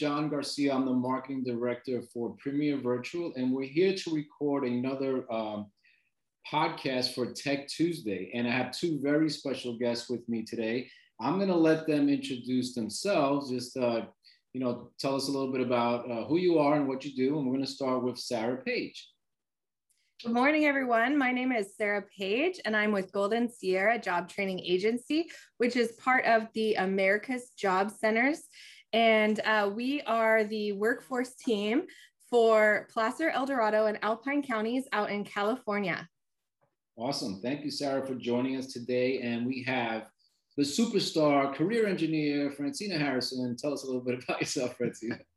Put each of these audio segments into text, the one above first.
John Garcia. I'm the marketing director for Premier Virtual, and we're here to record another um, podcast for Tech Tuesday. And I have two very special guests with me today. I'm going to let them introduce themselves. Just uh, you know, tell us a little bit about uh, who you are and what you do. And we're going to start with Sarah Page. Good morning, everyone. My name is Sarah Page, and I'm with Golden Sierra Job Training Agency, which is part of the America's Job Centers. And uh, we are the workforce team for Placer, El Dorado, and Alpine counties out in California. Awesome. Thank you, Sarah, for joining us today. And we have the superstar career engineer, Francina Harrison. Tell us a little bit about yourself, Francina.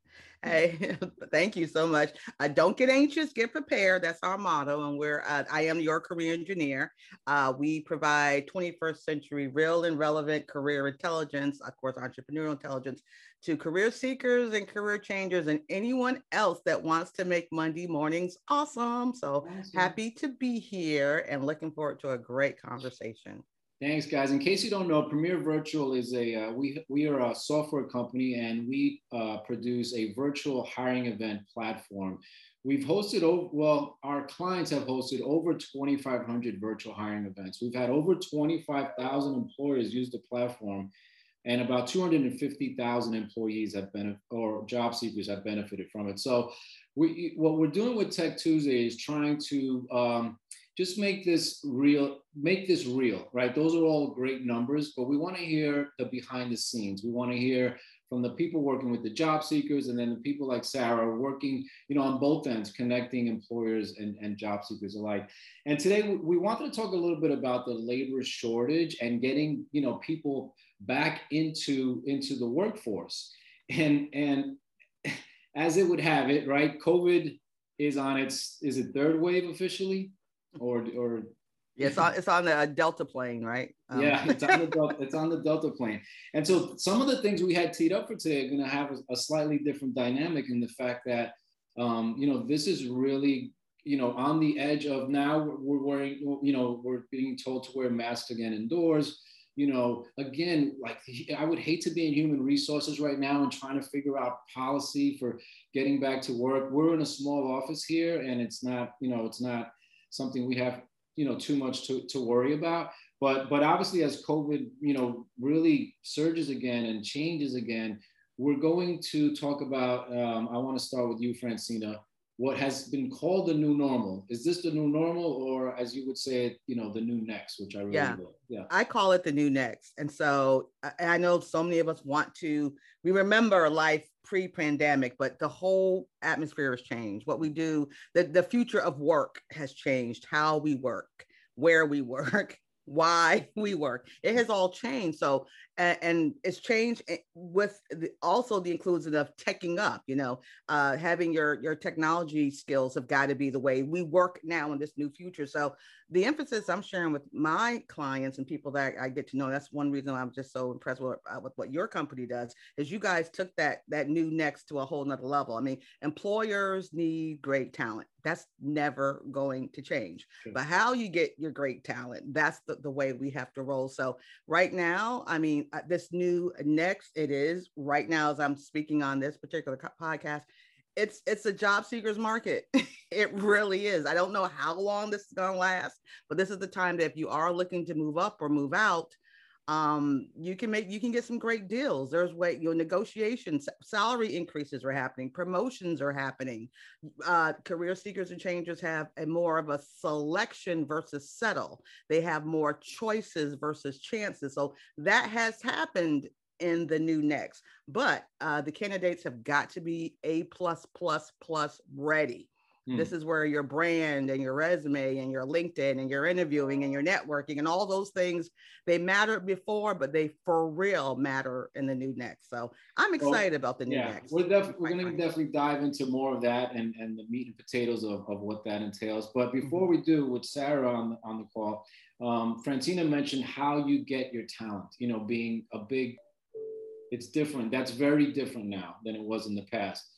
Hey, thank you so much. Uh, don't get anxious, get prepared. That's our motto. And we're, uh, I am your career engineer. Uh, we provide 21st century real and relevant career intelligence, of course, entrepreneurial intelligence to career seekers and career changers and anyone else that wants to make Monday mornings awesome. So happy to be here and looking forward to a great conversation. Thanks, guys. In case you don't know, Premier Virtual is a uh, we we are a software company and we uh, produce a virtual hiring event platform. We've hosted over well, our clients have hosted over 2,500 virtual hiring events. We've had over 25,000 employers use the platform, and about 250,000 employees have been or job seekers have benefited from it. So, we what we're doing with Tech Tuesday is trying to um, just make this real, make this real, right? Those are all great numbers, but we want to hear the behind the scenes. We want to hear from the people working with the job seekers and then the people like Sarah working, you know, on both ends, connecting employers and, and job seekers alike. And today we wanted to talk a little bit about the labor shortage and getting, you know, people back into, into the workforce. And, and as it would have it, right, COVID is on its, is it third wave officially? or or yeah, it's on it's on the Delta plane, right? Um. Yeah, it's on the Delta, it's on the Delta plane. And so some of the things we had teed up for today are going to have a, a, slightly different dynamic in the fact that um, you know this is really you know on the edge of now we're wearing you know we're being told to wear masks again indoors. You know, again, like I would hate to be in human resources right now and trying to figure out policy for getting back to work. We're in a small office here, and it's not you know it's not something we have you know too much to, to worry about but but obviously as covid you know really surges again and changes again we're going to talk about um, i want to start with you francina what has been called the new normal. Is this the new normal or as you would say it you know the new next which i really yeah. Love. yeah. I call it the new next. And so I know so many of us want to we remember life pre-pandemic but the whole atmosphere has changed. What we do the, the future of work has changed how we work where we work why we work. It has all changed. So and, and it's changed eh, with the, also the inclusion of teching up you know uh, having your your technology skills have got to be the way we work now in this new future. So the emphasis i'm sharing with my clients and people that i get to know that's one reason i'm just so impressed with, uh, with what your company does is you guys took that that new next to a whole nother level. I mean employers need great talent. That's never going to change. Sure. but how you get your great talent that's the, the way we have to roll. So right now i mean uh, this new next it is right now as i'm speaking on this particular podcast it's it's a job seekers market. It really is. I don't know how long this is going to last but this is the time that if you are looking to move up or move out um, you can make you can get some great deals. There's way your negotiations, salary increases are happening, promotions are happening. Uh, career seekers and changers have a more of a selection versus settle. They have more choices versus chances. So that has happened in the new next. But uh, the candidates have got to be a plus plus plus ready. Mm. This is where your brand and your resume and your LinkedIn and your interviewing and your networking and all those things they mattered before, but they for real matter in the new next. So I'm excited well, about the new yeah, next. We're, def- we're going to definitely dive into more of that and, and the meat and potatoes of, of what that entails. But before mm-hmm. we do, with Sarah on the, on the call, um, Francina mentioned how you get your talent. You know, being a big, it's different. That's very different now than it was in the past.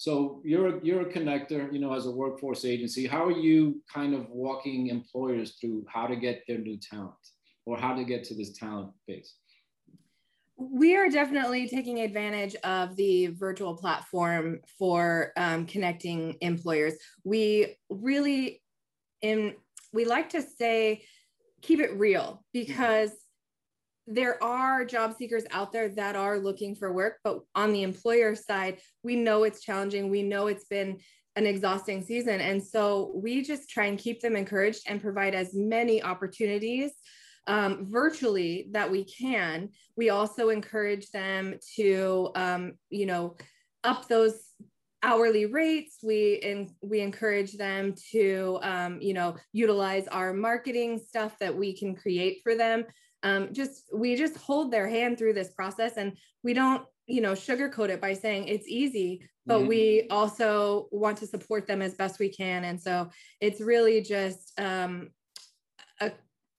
So you're a, you're a connector, you know, as a workforce agency. How are you kind of walking employers through how to get their new talent or how to get to this talent base? we are definitely taking advantage of the virtual platform for um, connecting employers. We really, in we like to say, keep it real because there are job seekers out there that are looking for work, but on the employer side, we know it's challenging. We know it's been an exhausting season. And so we just try and keep them encouraged and provide as many opportunities um, virtually that we can. We also encourage them to, um, you know, up those hourly rates. We we encourage them to, um, you know, utilize our marketing stuff that we can create for them. Um, just we just hold their hand through this process, and we don't, you know, sugarcoat it by saying it's easy. But mm-hmm. we also want to support them as best we can, and so it's really just um, a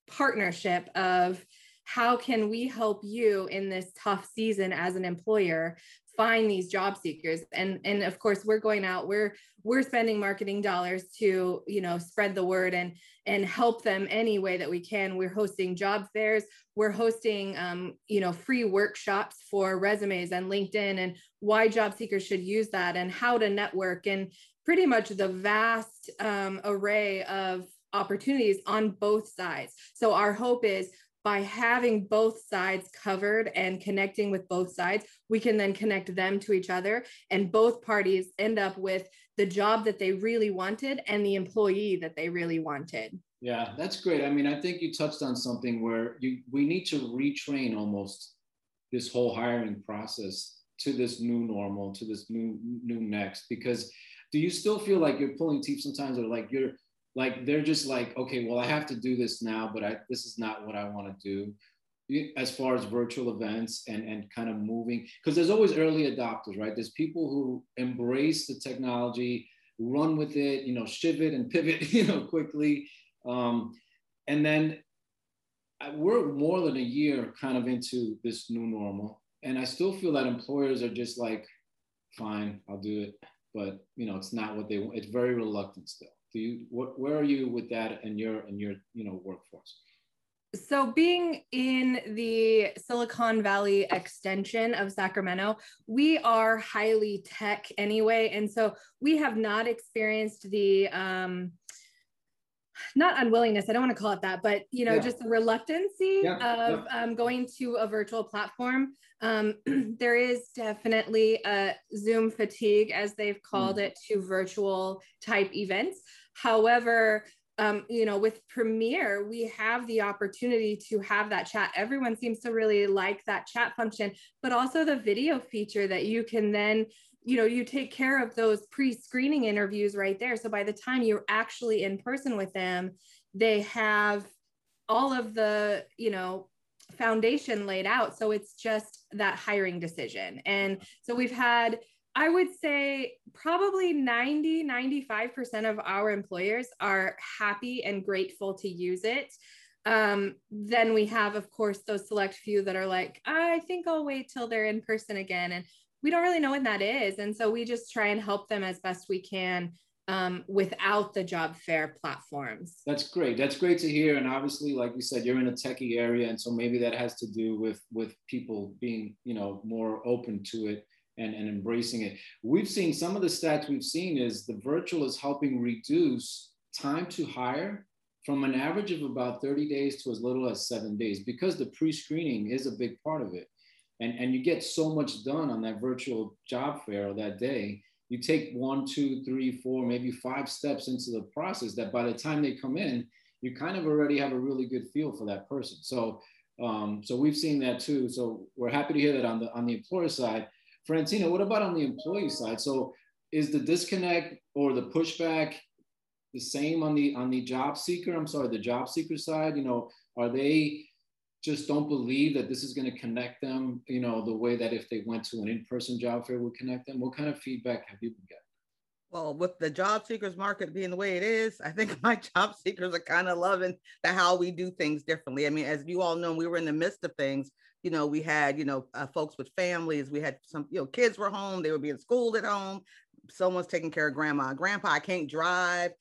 partnership of how can we help you in this tough season as an employer find these job seekers and and of course we're going out we're we're spending marketing dollars to you know spread the word and and help them any way that we can we're hosting job fairs we're hosting um, you know free workshops for resumes and linkedin and why job seekers should use that and how to network and pretty much the vast um, array of opportunities on both sides. So our hope is by having both sides covered and connecting with both sides, we can then connect them to each other and both parties end up with the job that they really wanted and the employee that they really wanted. Yeah, that's great. I mean, I think you touched on something where you we need to retrain almost this whole hiring process to this new normal, to this new new next because do you still feel like you're pulling teeth sometimes or like you're like they're just like okay well i have to do this now but i this is not what i want to do as far as virtual events and and kind of moving because there's always early adopters right? There's people who embrace the technology run with it you know shiv it and pivot you know quickly. Um, and then we're more than a year kind of into this new normal and i still feel that employers are just like fine i'll do it but you know it's not what they want it's very reluctant still. Do you what, where are you with that in your in your you know workforce so being in the silicon valley extension of sacramento we are highly tech anyway and so we have not experienced the um, not unwillingness i don't want to call it that but you know yeah. just the reluctancy yeah. of yeah. Um, going to a virtual platform um, there is definitely a zoom fatigue as they've called mm. it to virtual type events However, um, you know, with Premier, we have the opportunity to have that chat. Everyone seems to really like that chat function, but also the video feature that you can then, you know, you take care of those pre screening interviews right there. So by the time you're actually in person with them, they have all of the, you know, foundation laid out. So it's just that hiring decision. And so we've had I would say probably 90, 95% of our employers are happy and grateful to use it. Um, then we have, of course, those select few that are like, I think I'll wait till they're in person again. And we don't really know when that is. And so we just try and help them as best we can um, without the job fair platforms. That's great. That's great to hear. And obviously, like you said, you're in a techie area, and so maybe that has to do with with people being, you know, more open to it and, and embracing it. We've seen some of the stats we've seen is the virtual is helping reduce time to hire from an average of about 30 days to as little as seven days because the pre-screening is a big part of it. And, and you get so much done on that virtual job fair or that day. You take one, two, three, four, maybe five steps into the process that by the time they come in, you kind of already have a really good feel for that person. So um, so we've seen that too. So we're happy to hear that on the on the employer side. Francina, what about on the employee side? So is the disconnect or the pushback the same on the on the job seeker? I'm sorry, the job seeker side. You know, are they just don't believe that this is going to connect them? You know, the way that if they went to an in-person job fair would connect them. What kind of feedback have you been getting? Well, with the job seekers market being the way it is, I think my job seekers are kind of loving the how we do things differently. I mean, as you all know, we were in the midst of things you know, we had, you know, uh, folks with families. We had some, you know, kids were home. They were being schooled at home. Someone's taking care of grandma and grandpa. I can't drive.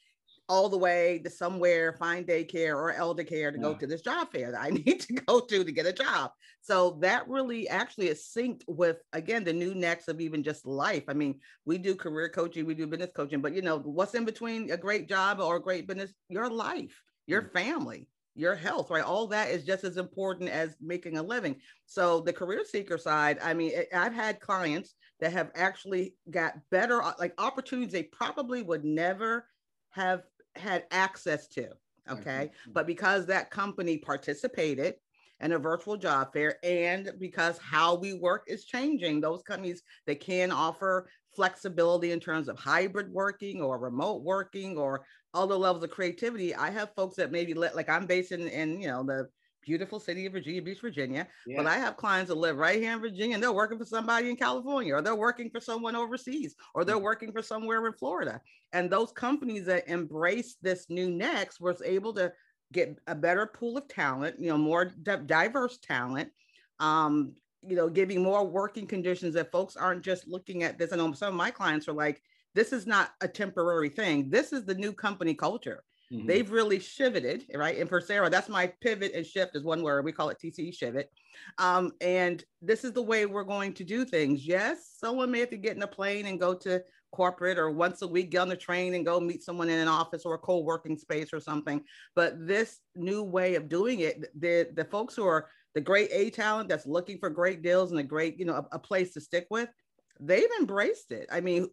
all the way to somewhere, find daycare or elder care to yeah. go to this job fair that I need to go to to get a job. So that really actually is synced with again the new next of even just life. I mean, we do career coaching, we do business coaching, but you know what's in between a great job or a great business? Your life, your family, your health, right? All that is just as important as making a living. So the career seeker side, I mean, I've had clients that have actually got better like opportunities they probably would never have had access to. Okay. Mm-hmm. But because that company participated in a virtual job fair and because how we work is changing, those companies that can offer flexibility in terms of hybrid working or remote working or other levels of creativity. I have folks that maybe let like I'm based in, in you know the beautiful city of Virginia Beach, Virginia. Yeah. But I have clients that live right here in Virginia and they're working for somebody in California or they're working for someone overseas or they're mm. working for somewhere in Florida. And those companies that embrace this new next was able to get a better pool of talent, you know, more diverse talent, um, you know, giving more working conditions that folks aren't just looking at this. Know some of my clients are like, this is not a temporary thing. This is the new company culture. Mm-hmm. They've really shiveted, right? And for Sarah, that's my pivot and shift is one word. We call it TCE shivet. Um, and this is the way we're going to do things. Yes, someone may have to get in a plane and go to corporate or once a week get on the train and go meet someone in an office or a co-working space or something. But this new way of doing it, the, the folks who are the great A talent that's looking for great deals and a great, you know, a, a place to stick with, they've embraced it. I mean,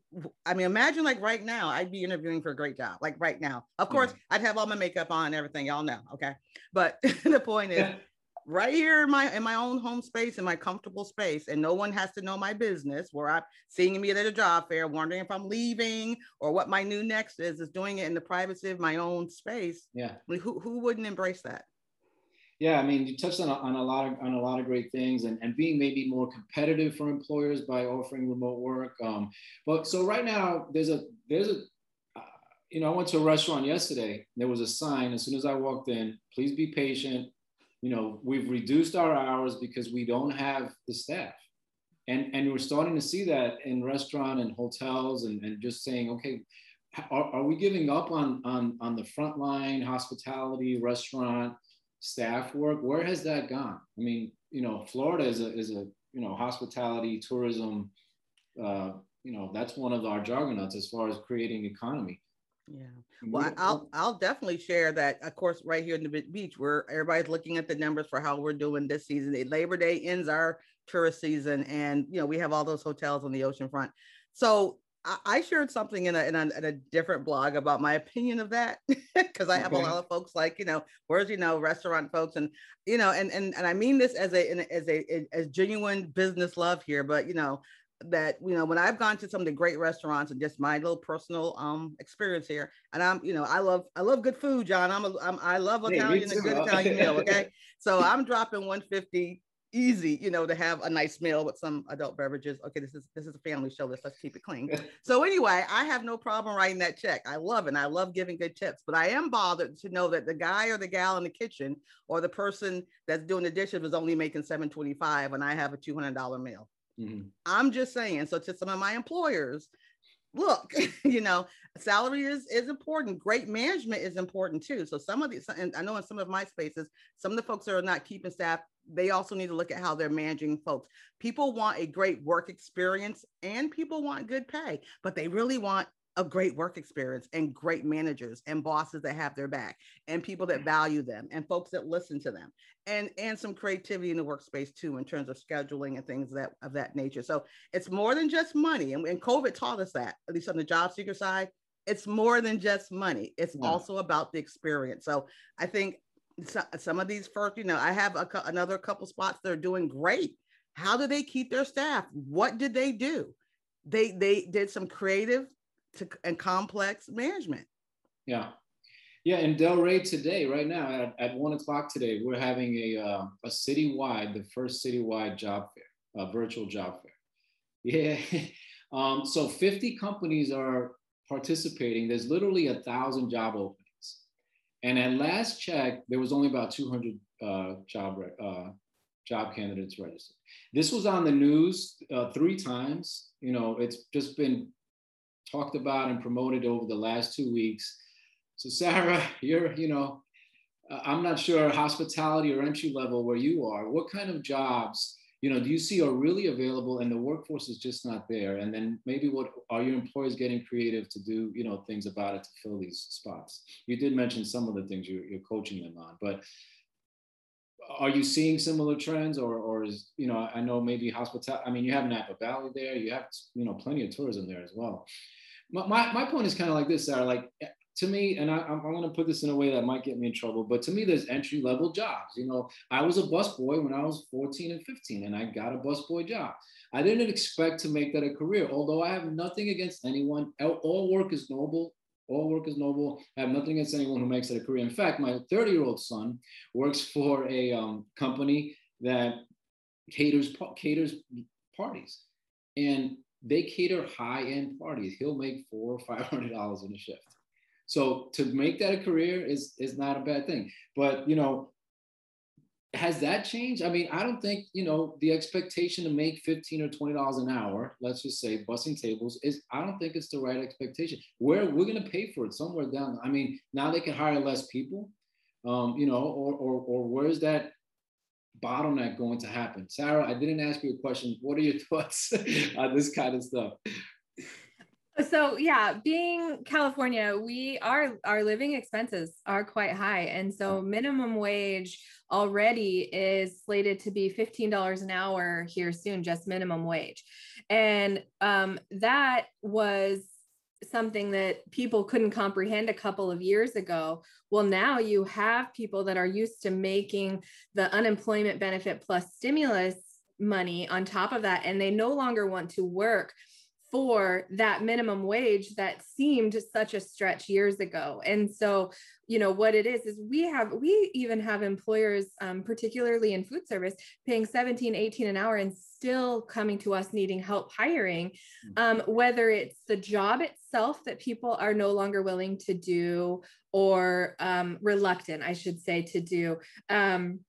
I mean, imagine like right now, I'd be interviewing for a great job, like right now. Of course. I'd have all my makeup on and everything, y'all know. Okay. But the point is, right here in my in my own home space, in my comfortable space, and no one has to know my business where I'm seeing me at a job fair, wondering if I'm leaving or what my new next is, is doing it in the privacy of my own space. Yeah. I mean, who, who wouldn't embrace that? Yeah, I mean, you touched on a, on a lot of on a lot of great things, and, and being maybe more competitive for employers by offering remote work. Um, but so right now, there's a there's a uh, you know, I went to a restaurant yesterday. There was a sign as soon as I walked in. Please be patient. You know, we've reduced our hours because we don't have the staff, and and we're starting to see that in restaurant and hotels, and, and just saying, okay, are, are we giving up on on on the frontline hospitality restaurant? Staff work where has that gone? I mean you know florida is a is a you know hospitality tourism uh, you know that's one of our juggernauts as far as creating economy. Yeah. Well i'll i'll definitely share that of course right here in the beach where everybody's looking at the numbers for how we're doing this season. Labor day ends our tourist season and you know we have all those hotels on the ocean front so I shared something in a, in a, in a different blog about my opinion of that because I have okay. a lot of folks like you know where's you know restaurant folks and you know and and and I mean this as a as a as genuine business love here but you know that you know when I've gone to some of the great restaurants and just my little personal um experience here and I'm you know I love I love good food John I'm a I'm, I love Italian and good Italian meal okay so I'm dropping 150 easy, you know, to have a nice meal with some adult beverages. Okay, this is this is a family show. Let's let's keep it clean. so anyway, I have no problem writing that check. I love it. And I love giving good tips, but I am bothered to know that the guy or the gal in the kitchen or the person that's doing the dishes is only making 725 and I have a $200 meal. Mm-hmm. I'm just saying. So to some of my employers, look, you know, salary is is important. Great management is important too. So some of these, and I know in some of my spaces, some of the folks are not keeping staff they also need to look at how they're managing folks. People want a great work experience and people want good pay, but they really want a great work experience and great managers and bosses that have their back and people that mm-hmm. value them and folks that listen to them and and some creativity in the workspace too in terms of scheduling and things that of that nature. So it's more than just money. And, and covid taught us that at least on the job seeker side it's more than just money. It's yeah. also about the experience. So i think so, some of these first, you know, I have a, another couple spots that are doing great. How do they keep their staff? What did they do? They they did some creative to, and complex management. Yeah, yeah. In Delray today, right now at, at one o'clock today, we're having a uh, a citywide, the first citywide job fair, a virtual job fair. Yeah. um, so 50 companies are participating. There's literally a thousand job. And at last check, there was only about 200 uh, job uh, job candidates registered. This was on the news uh, three times. You know, it's just been talked about and promoted over the last two weeks. So Sarah, you're, you know, uh, I'm not sure hospitality or entry level where you are. What kind of jobs, you know, do you see are really available and the workforce is just not there? And then maybe what are your employers getting creative to do, you know, things about it to fill these spots? You did mention some of the things you're, you're coaching them on, but are you seeing similar trends or, or is, you know, I know maybe hospitality, I mean, you have Napa Valley there, you have, you know, plenty of tourism there as well. My, my, my point is kind of like this, Sarah, like to me, and I, am going to put this in a way that might get me in trouble, but to me, there's entry level jobs. You know, I was a busboy when I was 14 and 15, and I got a busboy job. I didn't expect to make that a career, although I have nothing against anyone. All work is noble. All work is noble. I have nothing against anyone who makes it a career. In fact, my 30 year old son works for a um, company that caters caters parties, and they cater high end parties. He'll make four or five hundred dollars in a shift. So to make that a career is is not a bad thing. But you know, has that changed? I mean, I don't think you know the expectation to make fifteen or twenty dollars an hour. Let's just say bussing tables is. I don't think it's the right expectation. Where we're going to pay for it somewhere down. I mean, now they can hire less people. Um, you know, or or or where's that bottleneck going to happen? Sarah, I didn't ask you a question. What are your thoughts on this kind of stuff? So yeah, being California, we are our living expenses are quite high, and so minimum wage already is slated to be fifteen dollars an hour here soon, just minimum wage, and um, that was something that people couldn't comprehend a couple of years ago. Well, now you have people that are used to making the unemployment benefit plus stimulus money on top of that, and they no longer want to work for that minimum wage that seemed such a stretch years ago and so you know what it is is we have we even have employers um, particularly in food service paying 17 18 an hour and still coming to us needing help hiring mm. um, whether it's the job itself that people are no longer willing to do or um, reluctant i should say to do um,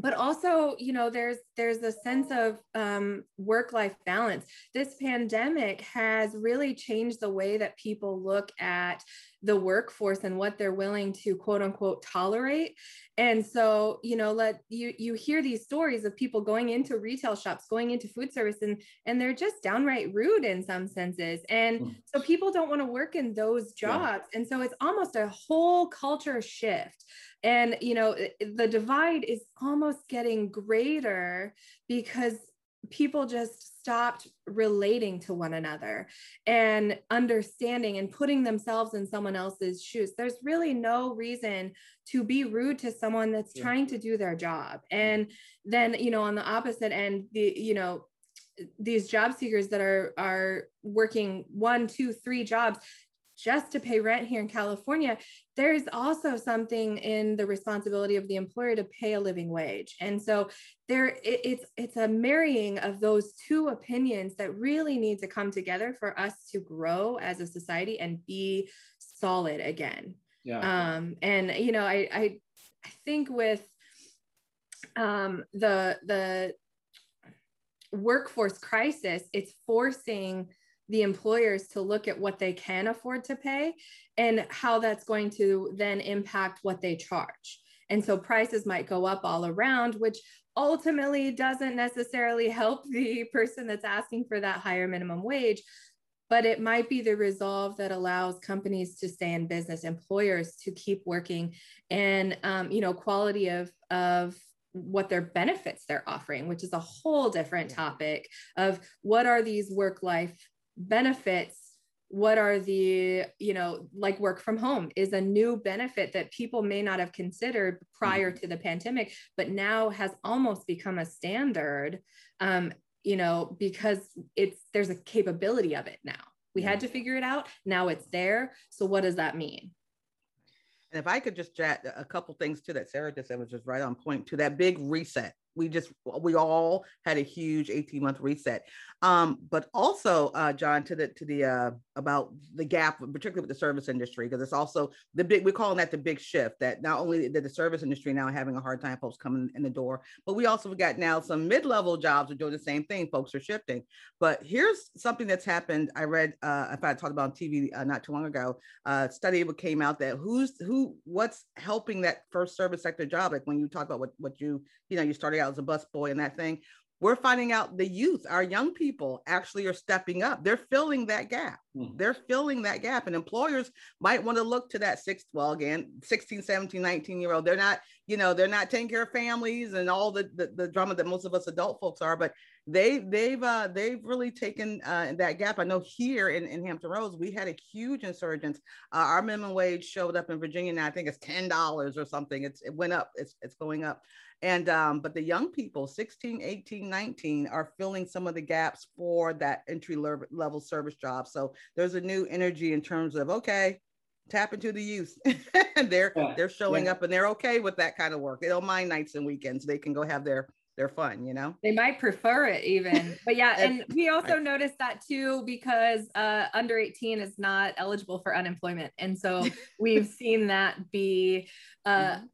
but also you know there's there's a sense of um, work life balance. This pandemic has really changed the way that people look at the workforce and what they're willing to quote unquote tolerate. And so you know let you you hear these stories of people going into retail shops going into food service and and they're just downright rude in some senses. And mm. so people don't want to work in those jobs. Yeah. and so it's almost a whole culture shift and you know the divide is almost getting greater because people just stopped relating to one another and understanding and putting themselves in someone else's shoes. There's really no reason to be rude to someone that's yeah. trying to do their job. Mm-hmm. And then you know on the opposite end the you know these job seekers that are are working one two three jobs just to pay rent here in California, there's also something in the responsibility of the employer to pay a living wage. And so there it, it's it's a marrying of those two opinions that really need to come together for us to grow as a society and be solid again. Yeah. Um, and you know, I I, I think with um, the the workforce crisis, it's forcing the employers to look at what they can afford to pay and how that's going to then impact what they charge. And so prices might go up all around, which ultimately doesn't necessarily help the person that's asking for that higher minimum wage, but it might be the resolve that allows companies to stay in business, employers to keep working, and um, you know quality of of what their benefits they're offering, which is a whole different topic of what are these work life benefits what are the you know like work from home is a new benefit that people may not have considered prior mm-hmm. to the pandemic but now has almost become a standard um, you know because it's there's a capability of it now. We had to figure it out. Now it's there. So what does that mean? And if i could just chat a couple things to that sarah just said was just right on point to that big reset we just we all had a huge 18 month reset. Um, but also uh, john to the to the uh, about the gap particularly with the service industry because it's also the big we're calling that the big shift that not only did the service industry now having a hard time folks coming in the door but we also got now some mid-level jobs are doing the same thing folks are shifting. But here's something that's happened. I read uh fact i talked about tv uh, not too long ago uh study came out that who's who what's helping that first service sector job? Like when you talk about what what you you know you started out as a bus boy and that thing we're finding out the youth our young people actually are stepping up. They're filling that gap. Mm-hmm. they're filling that gap and employers might want to look to that six well again 16 17 19 year old they're not you know they're not taking care of families and all the the, the drama that most of us adult folks are but they they've uh they've really taken uh that gap i know here in, in hampton roads we had a huge insurgence uh, our minimum wage showed up in virginia now i think it's ten dollars or something it's it went up it's it's going up and um, but the young people, 16, 18, 19, are filling some of the gaps for that entry level service job. So there's a new energy in terms of okay, tap into the youth. they're yeah. they're showing yeah. up and they're okay with that kind of work. They don't mind nights and weekends. They can go have their their fun, you know. They might prefer it even. But yeah, and we also right. noticed that too because uh, under 18 is not eligible for unemployment. And so we've seen that be uh, mm-hmm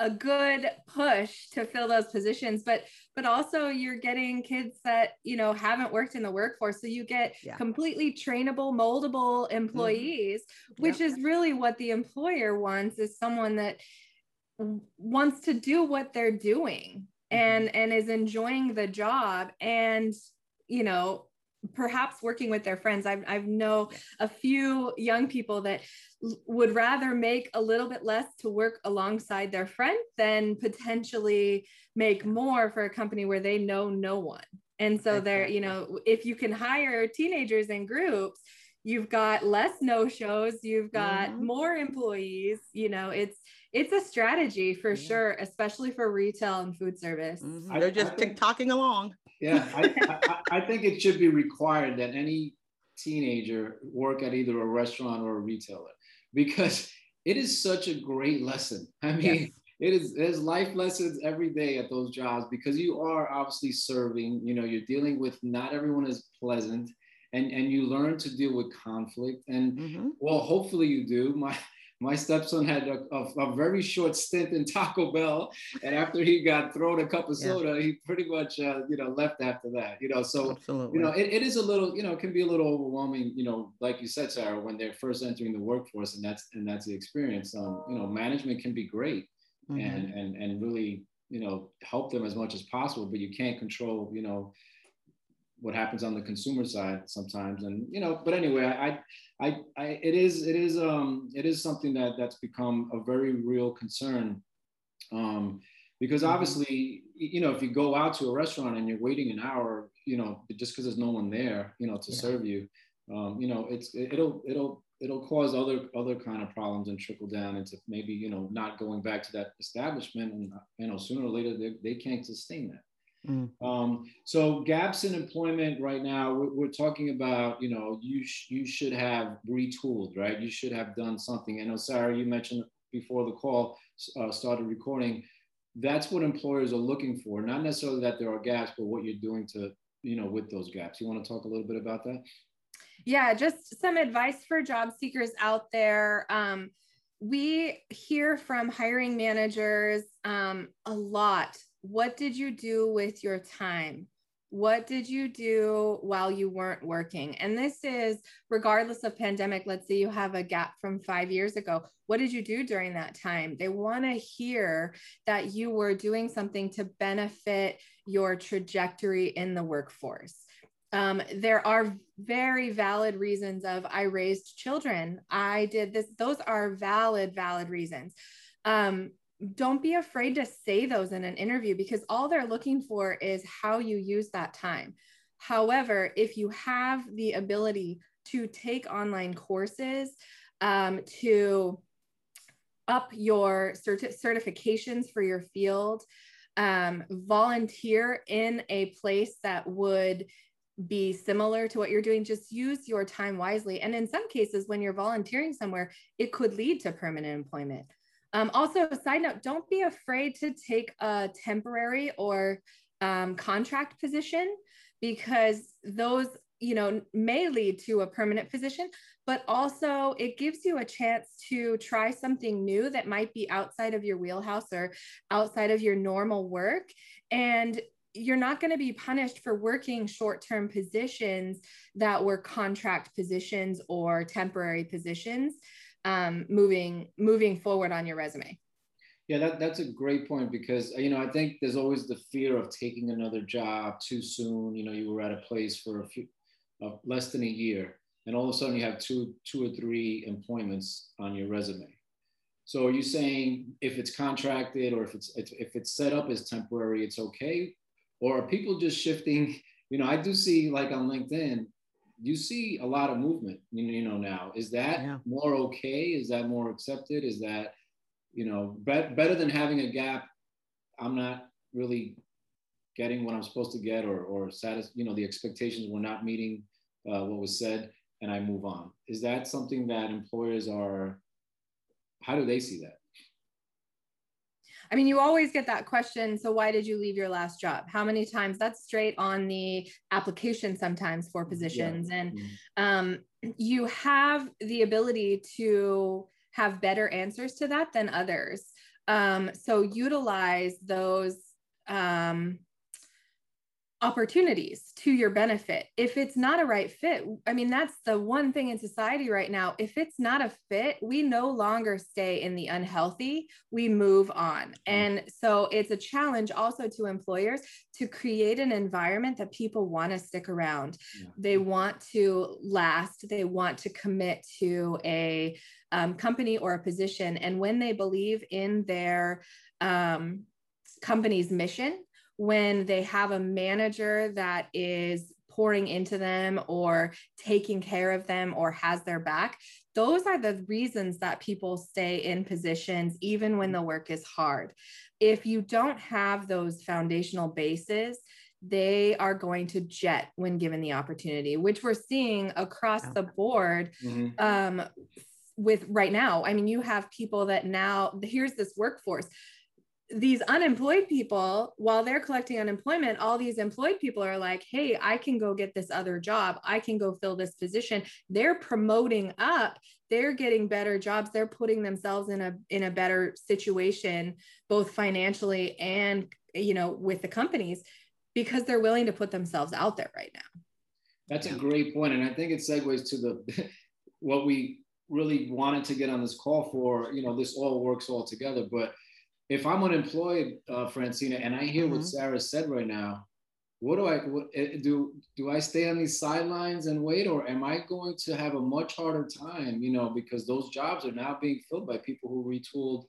a good push to fill those positions but but also you're getting kids that you know haven't worked in the workforce so you get yeah. completely trainable moldable mm-hmm. employees mm-hmm. which is really what the employer wants is someone that wants to do what they're doing mm-hmm. and and is enjoying the job and you know perhaps working with their friends. I've, I've know a few young people that would rather make a little bit less to work alongside their friend than potentially make more for a company where they know no one. And so they're you know if you can hire teenagers in groups you've got less no shows you've got mm-hmm. more employees you know it's it's a strategy for yeah. sure especially for retail and food service mm-hmm. they're just tick tocking along yeah, I, I, I, think it should be required that any teenager work at either a restaurant or a retailer because it is such a great lesson. I mean, yes. it is there's life lessons every day at those jobs because you are obviously serving. You know, you're dealing with not everyone is pleasant. And, and you learn to deal with conflict and mm-hmm. well hopefully you do my my stepson had a, a, a, very short stint in Taco Bell, and after he got thrown a cup of soda, yeah. he pretty much uh, you know left after that. You know, so Absolutely. you know it, it is a little you know it can be a little overwhelming. You know, like you said, Sarah, when they're first entering the workforce, and that's and that's the experience. Um, you know, management can be great, mm-hmm. and and and really you know help them as much as possible, but you can't control you know what happens on the consumer side sometimes and you know but anyway I, I i it is it is um it is something that that's become a very real concern um because mm-hmm. obviously you know if you go out to a restaurant and you're waiting an hour you know just because there's no one there you know to yeah. serve you um you know it's it'll it'll it'll cause other other kind of problems and trickle down into maybe you know not going back to that establishment and you know sooner or later they, they can't sustain that Mm. Um, so gaps in employment right now, we're, we're talking about, you know, you, sh- you should have retooled, right? You should have done something. I know, Sarah, you mentioned before the call uh, started recording, that's what employers are looking for. Not necessarily that there are gaps, but what you're doing to, you know, with those gaps. You want to talk a little bit about that? Yeah, just some advice for job seekers out there. Um, we hear from hiring managers um, a lot what did you do with your time? What did you do while you weren't working? And this is regardless of pandemic. Let's say you have a gap from five years ago. What did you do during that time? They want to hear that you were doing something to benefit your trajectory in the workforce. Um, there are very valid reasons of I raised children. I did this. Those are valid, valid reasons. Um, don't be afraid to say those in an interview because all they're looking for is how you use that time. However, if you have the ability to take online courses, um, to up your certi- certifications for your field, um, volunteer in a place that would be similar to what you're doing, just use your time wisely. And in some cases, when you're volunteering somewhere, it could lead to permanent employment. Um, also, side note, don't be afraid to take a temporary or um, contract position because those you know may lead to a permanent position but also it gives you a chance to try something new that might be outside of your wheelhouse or outside of your normal work. And you're not going to be punished for working short-term positions that were contract positions or temporary positions um, moving moving forward on your resume? Yeah that, that's a great point because you know i think there's always the fear of taking another job too soon. You know you were at a place for a few uh, less than a year and all of a sudden you have two two or three employments on your resume. So are you saying if it's contracted or if it's if it's set up as temporary it's okay? Or are people just shifting? You know i do see like on linkedin you see a lot of movement you know now is that yeah. more okay is that more accepted is that you know be- better than having a gap i'm not really getting what i'm supposed to get or or satis- you know the expectations were not meeting uh, what was said and I move on. Is that something that employers are, how do they see that? I mean, you always get that question. So, why did you leave your last job? How many times? That's straight on the application sometimes for positions. Yeah. And mm-hmm. um, you have the ability to have better answers to that than others. Um, so, utilize those um, opportunities to your benefit. If it's not a right fit, I mean, that's the one thing in society right now. If it's not a fit, we no longer stay in the unhealthy, we move on. Mm. And so it's a challenge also to employers to create an environment that people want to stick around. Yeah. They want to last, they want to commit to a um, company or a position. And when they believe in their um, company's mission, when they have a manager that is pouring into them or taking care of them or has their back. Those are the reasons that people stay in positions even when the work is hard. If you don't have those foundational bases, they are going to jet when given the opportunity, which we're seeing across the board. Mm-hmm. Um, with right now, I mean, you have people that now here's this workforce these unemployed people, while they're collecting unemployment, all these employed people are like, hey, I can go get this other job. I can go fill this position. They're promoting up. They're getting better jobs. They're putting themselves in a in a better situation, both financially and you know, with the companies, because they're willing to put themselves out there right now. That's a great point. And I think it segues to the what we really wanted to get on this call for. You know, this all works all together, but if I'm unemployed, uh, Francina, and I hear mm-hmm. what Sarah said right now, what do I what, eh, do? Do I stay on these sidelines and wait, or am I going to have a much harder time? You know, because those jobs are now being filled by people who retooled,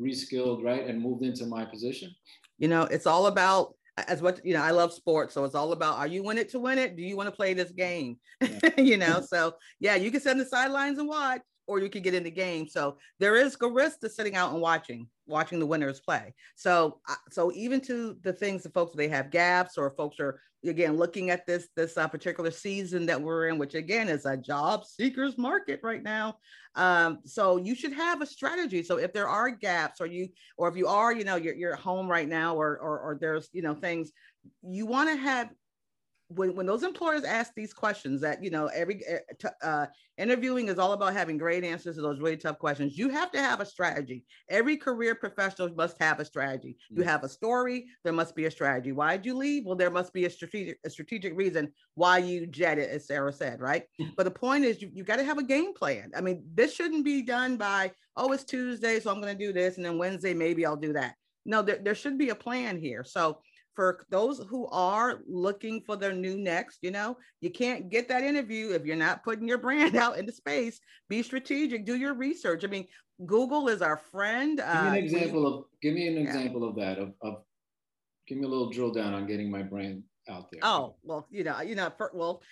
reskilled, right, and moved into my position. You know, it's all about as what you know i love sports so it's all about are you in it to win it do you want to play this game yeah. you know so yeah you can sit on the sidelines and watch or you can get in the game. So there is a risk to sitting out and watching, watching the winners play. So, so even to the things the folks they have gaps or folks are again looking at this this uh, particular season that we're in, which again is a job seekers market right now. Um, so you should have a strategy. So if there are gaps, or you, or if you are, you know, you're you're at home right now, or or, or there's you know things you want to have when, when those employers ask these questions that you know every eh, uh, interviewing is all about having great answers to those really tough questions you have to have a strategy. Every career professional must have a strategy. You mm. have a story there must be a strategy. Why did you leave? Well there must be a strategic a strategic reason why you jetted as sarah said right? But the point is you, you got to have a game plan. I mean this shouldn't be done by oh it's tuesday so i'm going to do this and then wednesday maybe i'll do that. No there, there should be a plan here. So for those who are looking for their new next, you know, you can't get that interview if you're not putting your brand out into space. Be strategic, do your research. I mean, Google is our friend. Give me an uh, example of give me an example yeah. of that of, of give me a little drill down on getting my brand out there. Oh, well, you know, you know, for, well,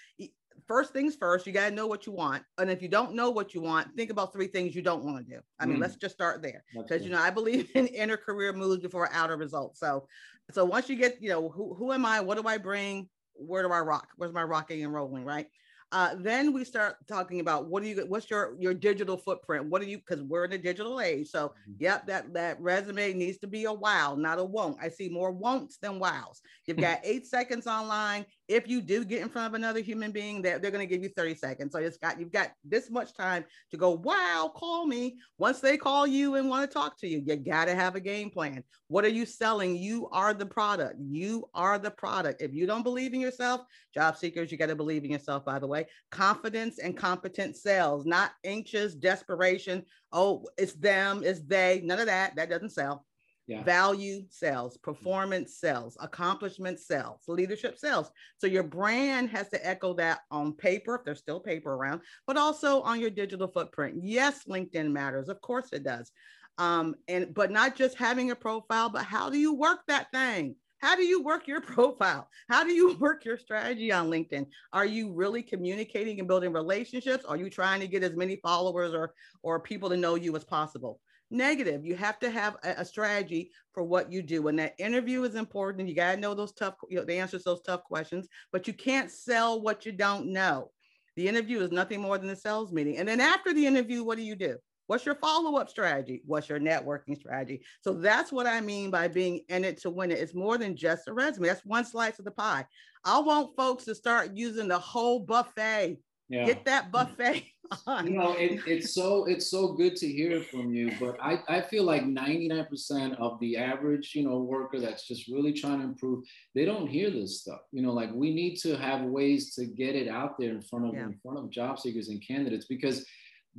first things first, you got to know what you want. And if you don't know what you want, think about three things you don't want to do. I mean, mm. let's just start there. Because, you know, I believe in inner career moves before outer results. So, so once you get, you know, who, who am I? What do I bring? Where do I rock? Where's my rocking and rolling? Right. Uh, then we start talking about what do you what's your your digital footprint? What are you because we're in a digital age. So mm-hmm. yep, that that resume needs to be a wow, not a won't. I see more won'ts than wows. You've got eight seconds online. If you do get in front of another human being, they're, they're going to give you 30 seconds. So it's got you've got this much time to go, wow, call me. Once they call you and want to talk to you, you gotta have a game plan. What are you selling? You are the product. You are the product. If you don't believe in yourself, job seekers, you got to believe in yourself, by the way. Confidence and competent sales, not anxious desperation. Oh, it's them, it's they, none of that. That doesn't sell. Yeah. Value sells, performance sells, accomplishment sells, leadership sells. So your brand has to echo that on paper, if there's still paper around, but also on your digital footprint. Yes, LinkedIn matters. Of course it does. Um, and but not just having a profile, but how do you work that thing? How do you work your profile? How do you work your strategy on LinkedIn? Are you really communicating and building relationships? Are you trying to get as many followers or or people to know you as possible? Negative. You have to have a, a strategy for what you do. And that interview is important. You got to know those tough, you know, the answers to those tough questions, but you can't sell what you don't know. The interview is nothing more than a sales meeting. And then after the interview, what do you do? What's your follow up strategy? What's your networking strategy? So that's what I mean by being in it to win it. It's more than just a resume. That's one slice of the pie. I want folks to start using the whole buffet. Yeah. Get that buffet on. You know, it, it's so it's so good to hear from you, but I, I feel like 99% of the average, you know, worker that's just really trying to improve, they don't hear this stuff. You know, like we need to have ways to get it out there in front of yeah. in front of job seekers and candidates because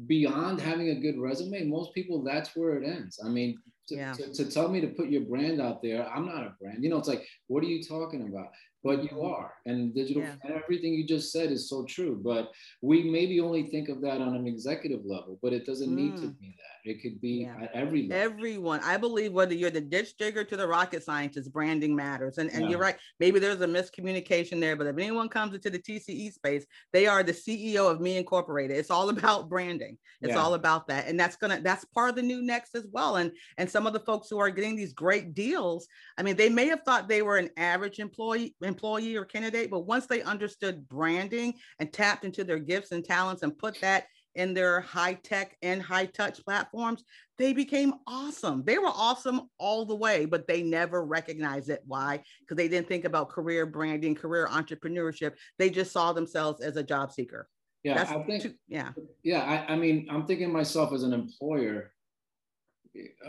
beyond having a good resume, most people that's where it ends. I mean, to, yeah. to, to, tell me to put your brand out there, I'm not a brand. You know, it's like, what are you talking about? But you are, and digital, yeah. and everything you just said is so true. But we maybe only think of that on an executive level, but it doesn't mm. need to mm. be that. It could be yeah. at every level. Everyone. I believe whether you're the ditch digger to the rocket scientist, branding matters. And, and yeah. you're right. Maybe there's a miscommunication there, but if anyone comes into the TCE space, they are the CEO of Me Incorporated. It's all about branding. It's yeah. all about that. And that's gonna that's part of the new next as well. And and some of the folks who are getting these great deals, I mean, they may have thought they were an average employee employee or candidate, but once they understood branding and tapped into their gifts and talents and put that in their high tech and high touch platforms, they became awesome. They were awesome all the way, but they never recognized it. Why? Because they didn't think about career branding, career entrepreneurship. They just saw themselves as a job seeker. Yeah, That's I think. Too, yeah, yeah. I, I mean, I'm thinking myself as an employer.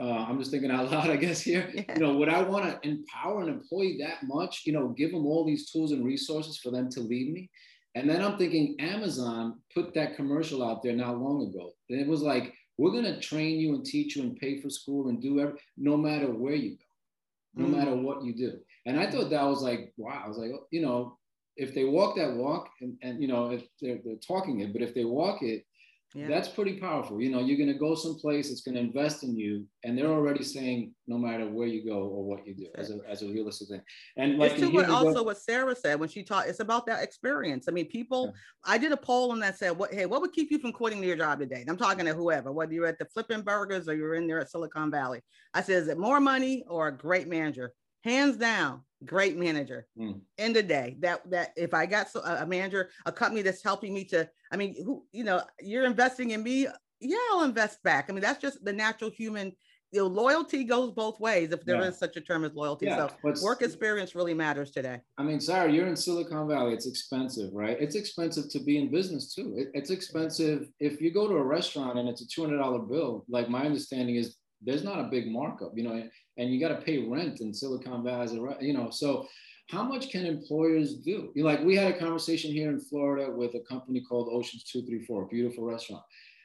Uh, I'm just thinking out loud, I guess here. Yeah. You know, would I want to empower an employee that much? You know, give them all these tools and resources for them to lead me? And then I'm thinking Amazon put that commercial out there not long ago. And it was like, we're going to train you and teach you and pay for school and do every, no matter where you go, no mm. matter what you do. And I thought that was like, wow. I was like, you know, if they walk that walk and, and you know, if they're, they're talking it, but if they walk it, yeah. that's pretty powerful. You know, you're going to go someplace, it's going to invest in you, and they're already saying no matter where you go or what you do as a, as a realistic thing. And like it's what also what Sarah said when she taught, it's about that experience. I mean, people, yeah. I did a poll and that said, what, hey, what would keep you from quitting your job today? And I'm talking to whoever, whether you're at the flipping burgers or you're in there at Silicon Valley. I said, is it more money or a great manager? Hands down, great manager. Mm. End of day, that that if I got so, a manager, a company that's helping me to, I mean, who you know, you're investing in me, yeah, I'll invest back. I mean, that's just the natural human. You know, loyalty goes both ways if there yeah. is such a term as loyalty. Yeah, so work experience really matters today. I mean, Sarah, you're in Silicon Valley. It's expensive, right? It's expensive to be in business too. It, it's expensive if you go to a restaurant and it's a two hundred dollar bill. Like my understanding is there's not a big markup, you know, and you got to pay rent in Silicon Valley, you know, so how much can employers do? You know, like we had a conversation here in Florida with a company called Oceans 234, a beautiful restaurant.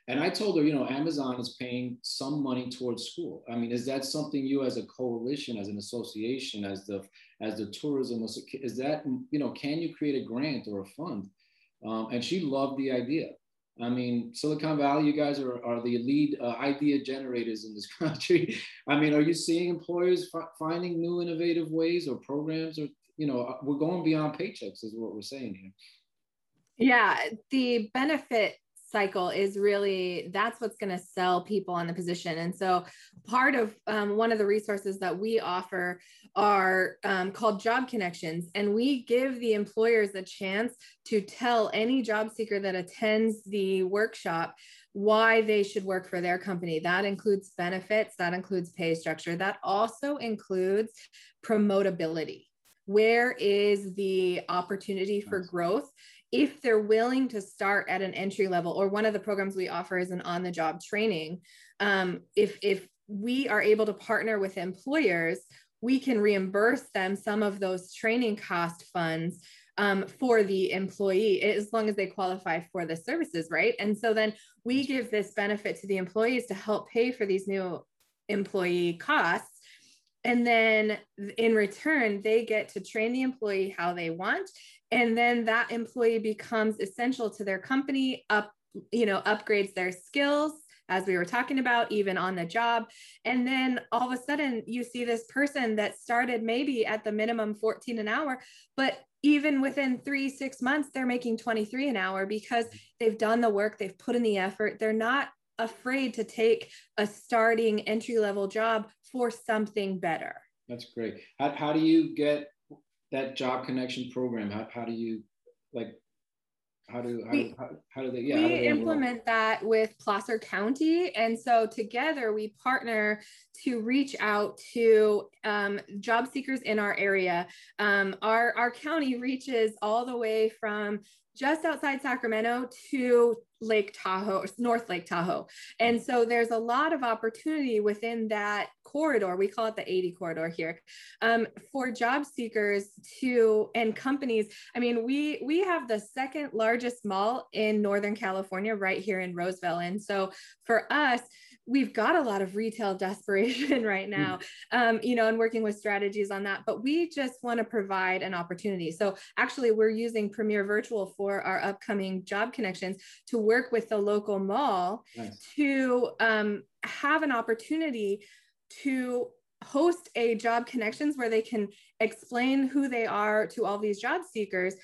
And I told her, you know, Amazon is paying some money towards school. I mean, is that something you as a coalition, as an association, as the as the tourism, is that, you know, can you create a grant or a fund? Um, and she loved the idea. I mean, Silicon Valley, you guys are, are the lead uh, idea generators in this country. I mean, are you seeing employers f- finding new innovative ways or programs or, you know, uh, we're going beyond paychecks is what we're saying here. Yeah, the benefits cycle is really that's what's going to sell people on the position. And so part of um, one of the resources that we offer are um, called job connections. And we give the employers a chance to tell any job seeker that attends the workshop why they should work for their company. That includes benefits that includes pay structure that also includes promotability. Where is the opportunity for growth if they're willing to start at an entry level or one of the programs we offer is an on the job training um, if if we are able to partner with employers we can reimburse them some of those training cost funds um, for the employee as long as they qualify for the services right and so then we give this benefit to the employees to help pay for these new employee costs and then in return, they get to train the employee how they want. And then that employee becomes essential to their company, up, you know, upgrades their skills, as we were talking about, even on the job. And then all of a sudden, you see this person that started maybe at the minimum 14 an hour, but even within three, six months, they're making 23 an hour because they've done the work, they've put in the effort, they're not afraid to take a starting entry level job for something better. That's great. How, how do you get that job connection program? How, how do you like how do how, we, how, how do they yeah we they implement that with placer county and so together we partner to reach out to um, job seekers in our area um, our our county reaches all the way from just outside Sacramento to Lake Tahoe, North Lake Tahoe. And so there's a lot of opportunity within that corridor. We call it the 80 corridor here um, for job seekers to and companies. I mean, we we have the second largest mall in Northern California right here in Roseville. And so for us, we've got a lot of retail desperation right hmm. now, um, you know, and working with strategies on that. But we just want to provide an opportunity. So actually, we're using Premier Virtual for our upcoming job connections to work with the local mall nice. to um, have an opportunity to host a job connections where they can explain who they are to all these job seekers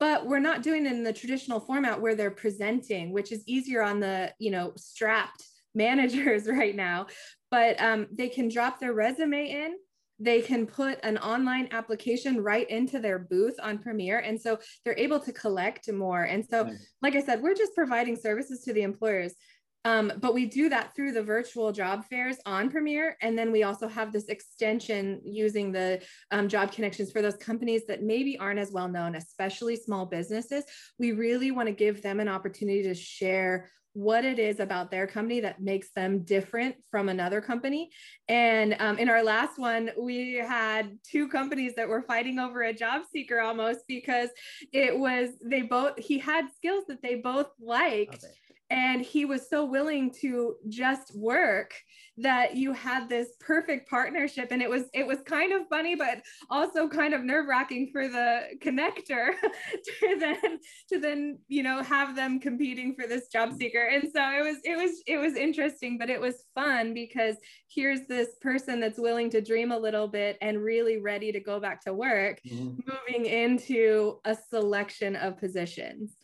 but we're not doing it in the traditional format where they're presenting which is easier on the you know strapped managers right now, but um, they can drop their resume in. They can put an online application right into their booth on Premier And so they're able to collect more. And so, nice. like I said, we're just providing services to the employers. Um, but we do that through the virtual job fairs on Premier. And then we also have this extension using the um, job connections for those companies that maybe aren't as well known, especially small businesses. We really want to give them an opportunity to share what it is about their company that makes them different from another company. And um, in our last one, we had two companies that were fighting over a job seeker almost because it was, they both, he had skills that they both liked and he was so willing to just work that you had this perfect partnership. And it was it was kind of funny but also kind of nerve-wracking for the connector to then to then you know have them competing for this job seeker. And so it was it was it was interesting but it was fun because here's this person that's willing to dream a little bit and really ready to go back to work mm-hmm. moving into a selection of positions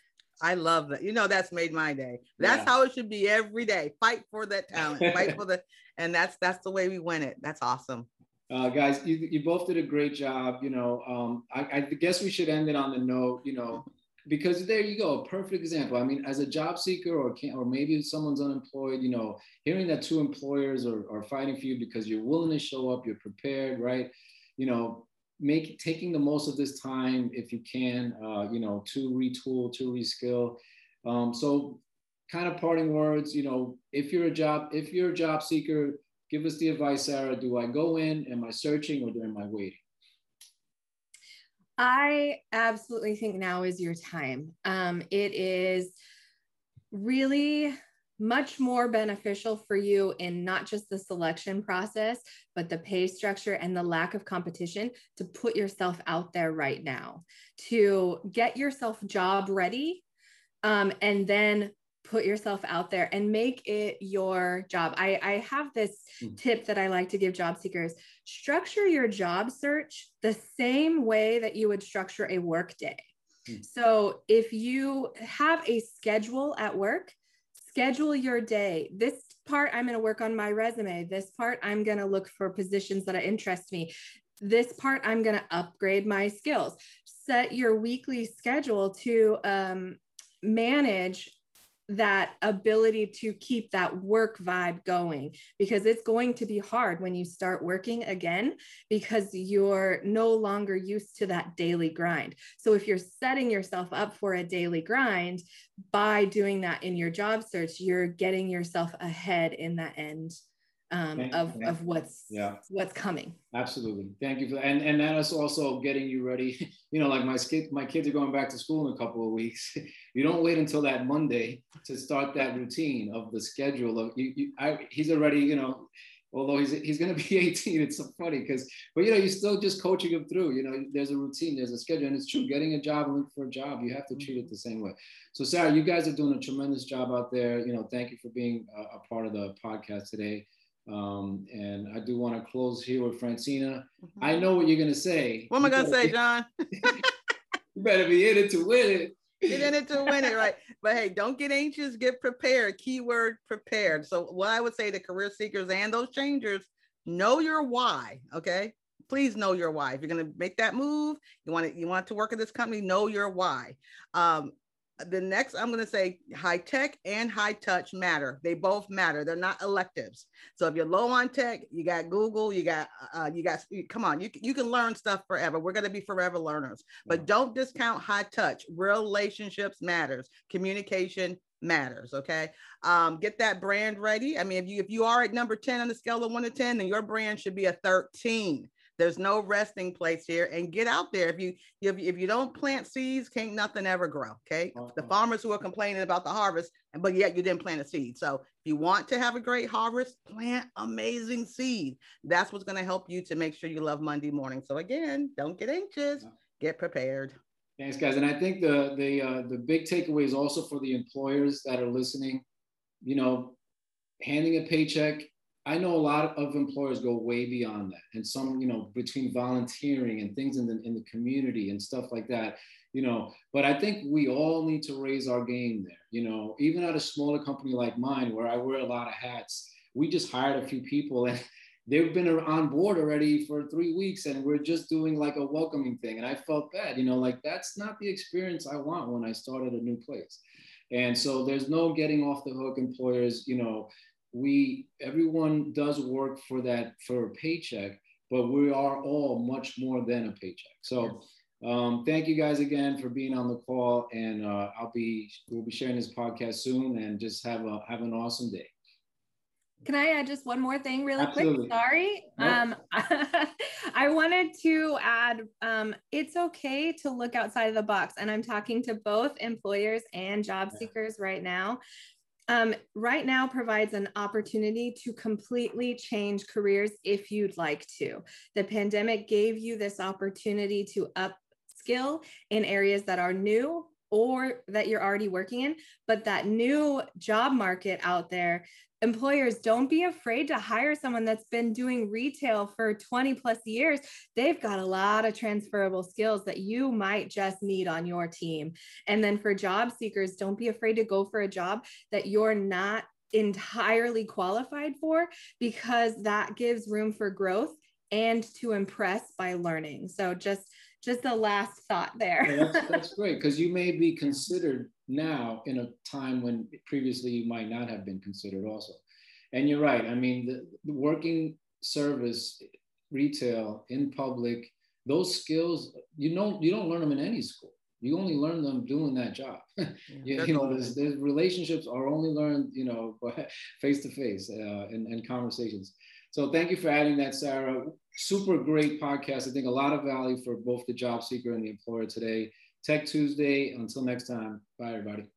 I love that. You know, that's made my day. That's yeah. how it should be every day. Fight for that talent. Fight for the, and that's that's the way we win it. That's awesome. Uh, guys, you, you both did a great job. You know, um, I, I guess we should end it on the note. You know, because there you go, perfect example. I mean, as a job seeker, or can, or maybe someone's unemployed. You know, hearing that two employers are, are fighting for you because you're willing to show up, you're prepared, right? You know, make taking the most of this time if you can, uh, you know, to retool, to reskill. Um, so kind of parting words, you know, if you're a job, if you're a job seeker, give us the advice, Sarah. Do I go in? Am I searching or am I waiting? I absolutely think now is your time. Um, it is really much more beneficial for you in not just the selection process, but the pay structure and the lack of competition to put yourself out there right now, to get yourself job ready, um, and then put yourself out there and make it your job. I, I have this mm. tip that I like to give job seekers structure your job search the same way that you would structure a work day. Mm. So if you have a schedule at work, schedule your day. This part, I'm going to work on my resume. This part, I'm going to look for positions that interest me. This part, I'm going to upgrade my skills. Set your weekly schedule to um, manage that ability to keep that work vibe going because it's going to be hard when you start working again because you're no longer used to that daily grind. So if you're setting yourself up for a daily grind by doing that in your job search, you're getting yourself ahead in that end um, thank, of, thank of what's yeah. what's coming. Absolutely. Thank you for that. And, and that is also getting you ready. You know, like my kids, my kids are going back to school in a couple of weeks. you don't wait until that Monday to start that routine of the schedule of you, you I, he's already, you know, although he's he's going to be 18 it's so funny because but you know you're still just coaching him through you know there's a routine there's a schedule and it's true getting a job and looking for a job you have to treat it the same way so sarah you guys are doing a tremendous job out there you know thank you for being a, a part of the podcast today um, and I do want to close here with Francina. Mm-hmm. I know what you're going to say. What am I going to say, John? you better be in it to win it. Get in it to win it, right? But hey, don't get anxious, get prepared. Keyword prepared. So, what I would say to career seekers and those changers, know your why. Okay. Please know your why. If you're going to make that move, you want to you want to work at this company, know your why. Um, the next i'm going to say high tech and high touch matter. They both matter. They're not electives. So if you're low on tech you got google you got uh, you got come on you, you can learn stuff forever. We're going to be forever learners. But don't discount high touch. Relationships matters. Communication matters okay? Um, get that brand ready. I mean if you if you are at number 10 on the scale of 1 to 10 then your brand should be a 13 there's no resting place here and get out there. If you if, if you don't plant seeds, can't nothing ever grow. Okay. Uh-huh. The farmers who are complaining about the harvest, but yet you didn't plant a seed. So if you want to have a great harvest, plant amazing seed. That's what's going to help you to make sure you love Monday morning. So again, don't get anxious, get prepared. Thanks, guys. And I think the the uh, the big takeaway is also for the employers that are listening. You know, handing a paycheck I know a lot of employers go way beyond that, and some, you know, between volunteering and things in the in the community and stuff like that, you know. But I think we all need to raise our game there. You know, even at a smaller company like mine, where I wear a lot of hats, we just hired a few people and they've been on board already for three weeks, and we're just doing like a welcoming thing. And I felt bad, you know, like that's not the experience I want when I started a new place. And so there's no getting off the hook, employers. You know, we everyone does work for that for a paycheck but we are all much more than a paycheck so um, thank you guys again for being on the call and uh, i'll be we'll be sharing this podcast soon and just have a have an awesome day can I add just one more thing really Absolutely. quick? Sorry. Nope. Um, I wanted to add um, it's okay to look outside of the box. And I'm talking to both employers and job seekers right now um, right now provides an opportunity to completely change careers if you'd like to. The pandemic gave you this opportunity to upskill in areas that are new or that you're already working in, but that new job market out there employers don't be afraid to hire someone that's been doing retail for 20 plus years. They've got a lot of transferable skills that you might just need on your team. And then for job seekers don't be afraid to go for a job that you're not entirely qualified for because that gives room for growth and to impress by learning. So just just the last thought there. Yeah, that's, that's great because you may be considered now in a time when previously you might not have been considered also. And you're right. I mean, the, the working service, retail, in public, those skills, you know, you don't learn them in any school. You only learn them doing that job. you, you, know, there's, there's, relationships are only learned, you know, face to face and conversations. So thank you for adding that, Sarah. Super great podcast. I think a lot of value for both the job seeker and the employer today. Tech Tuesday. Until next time, bye, everybody.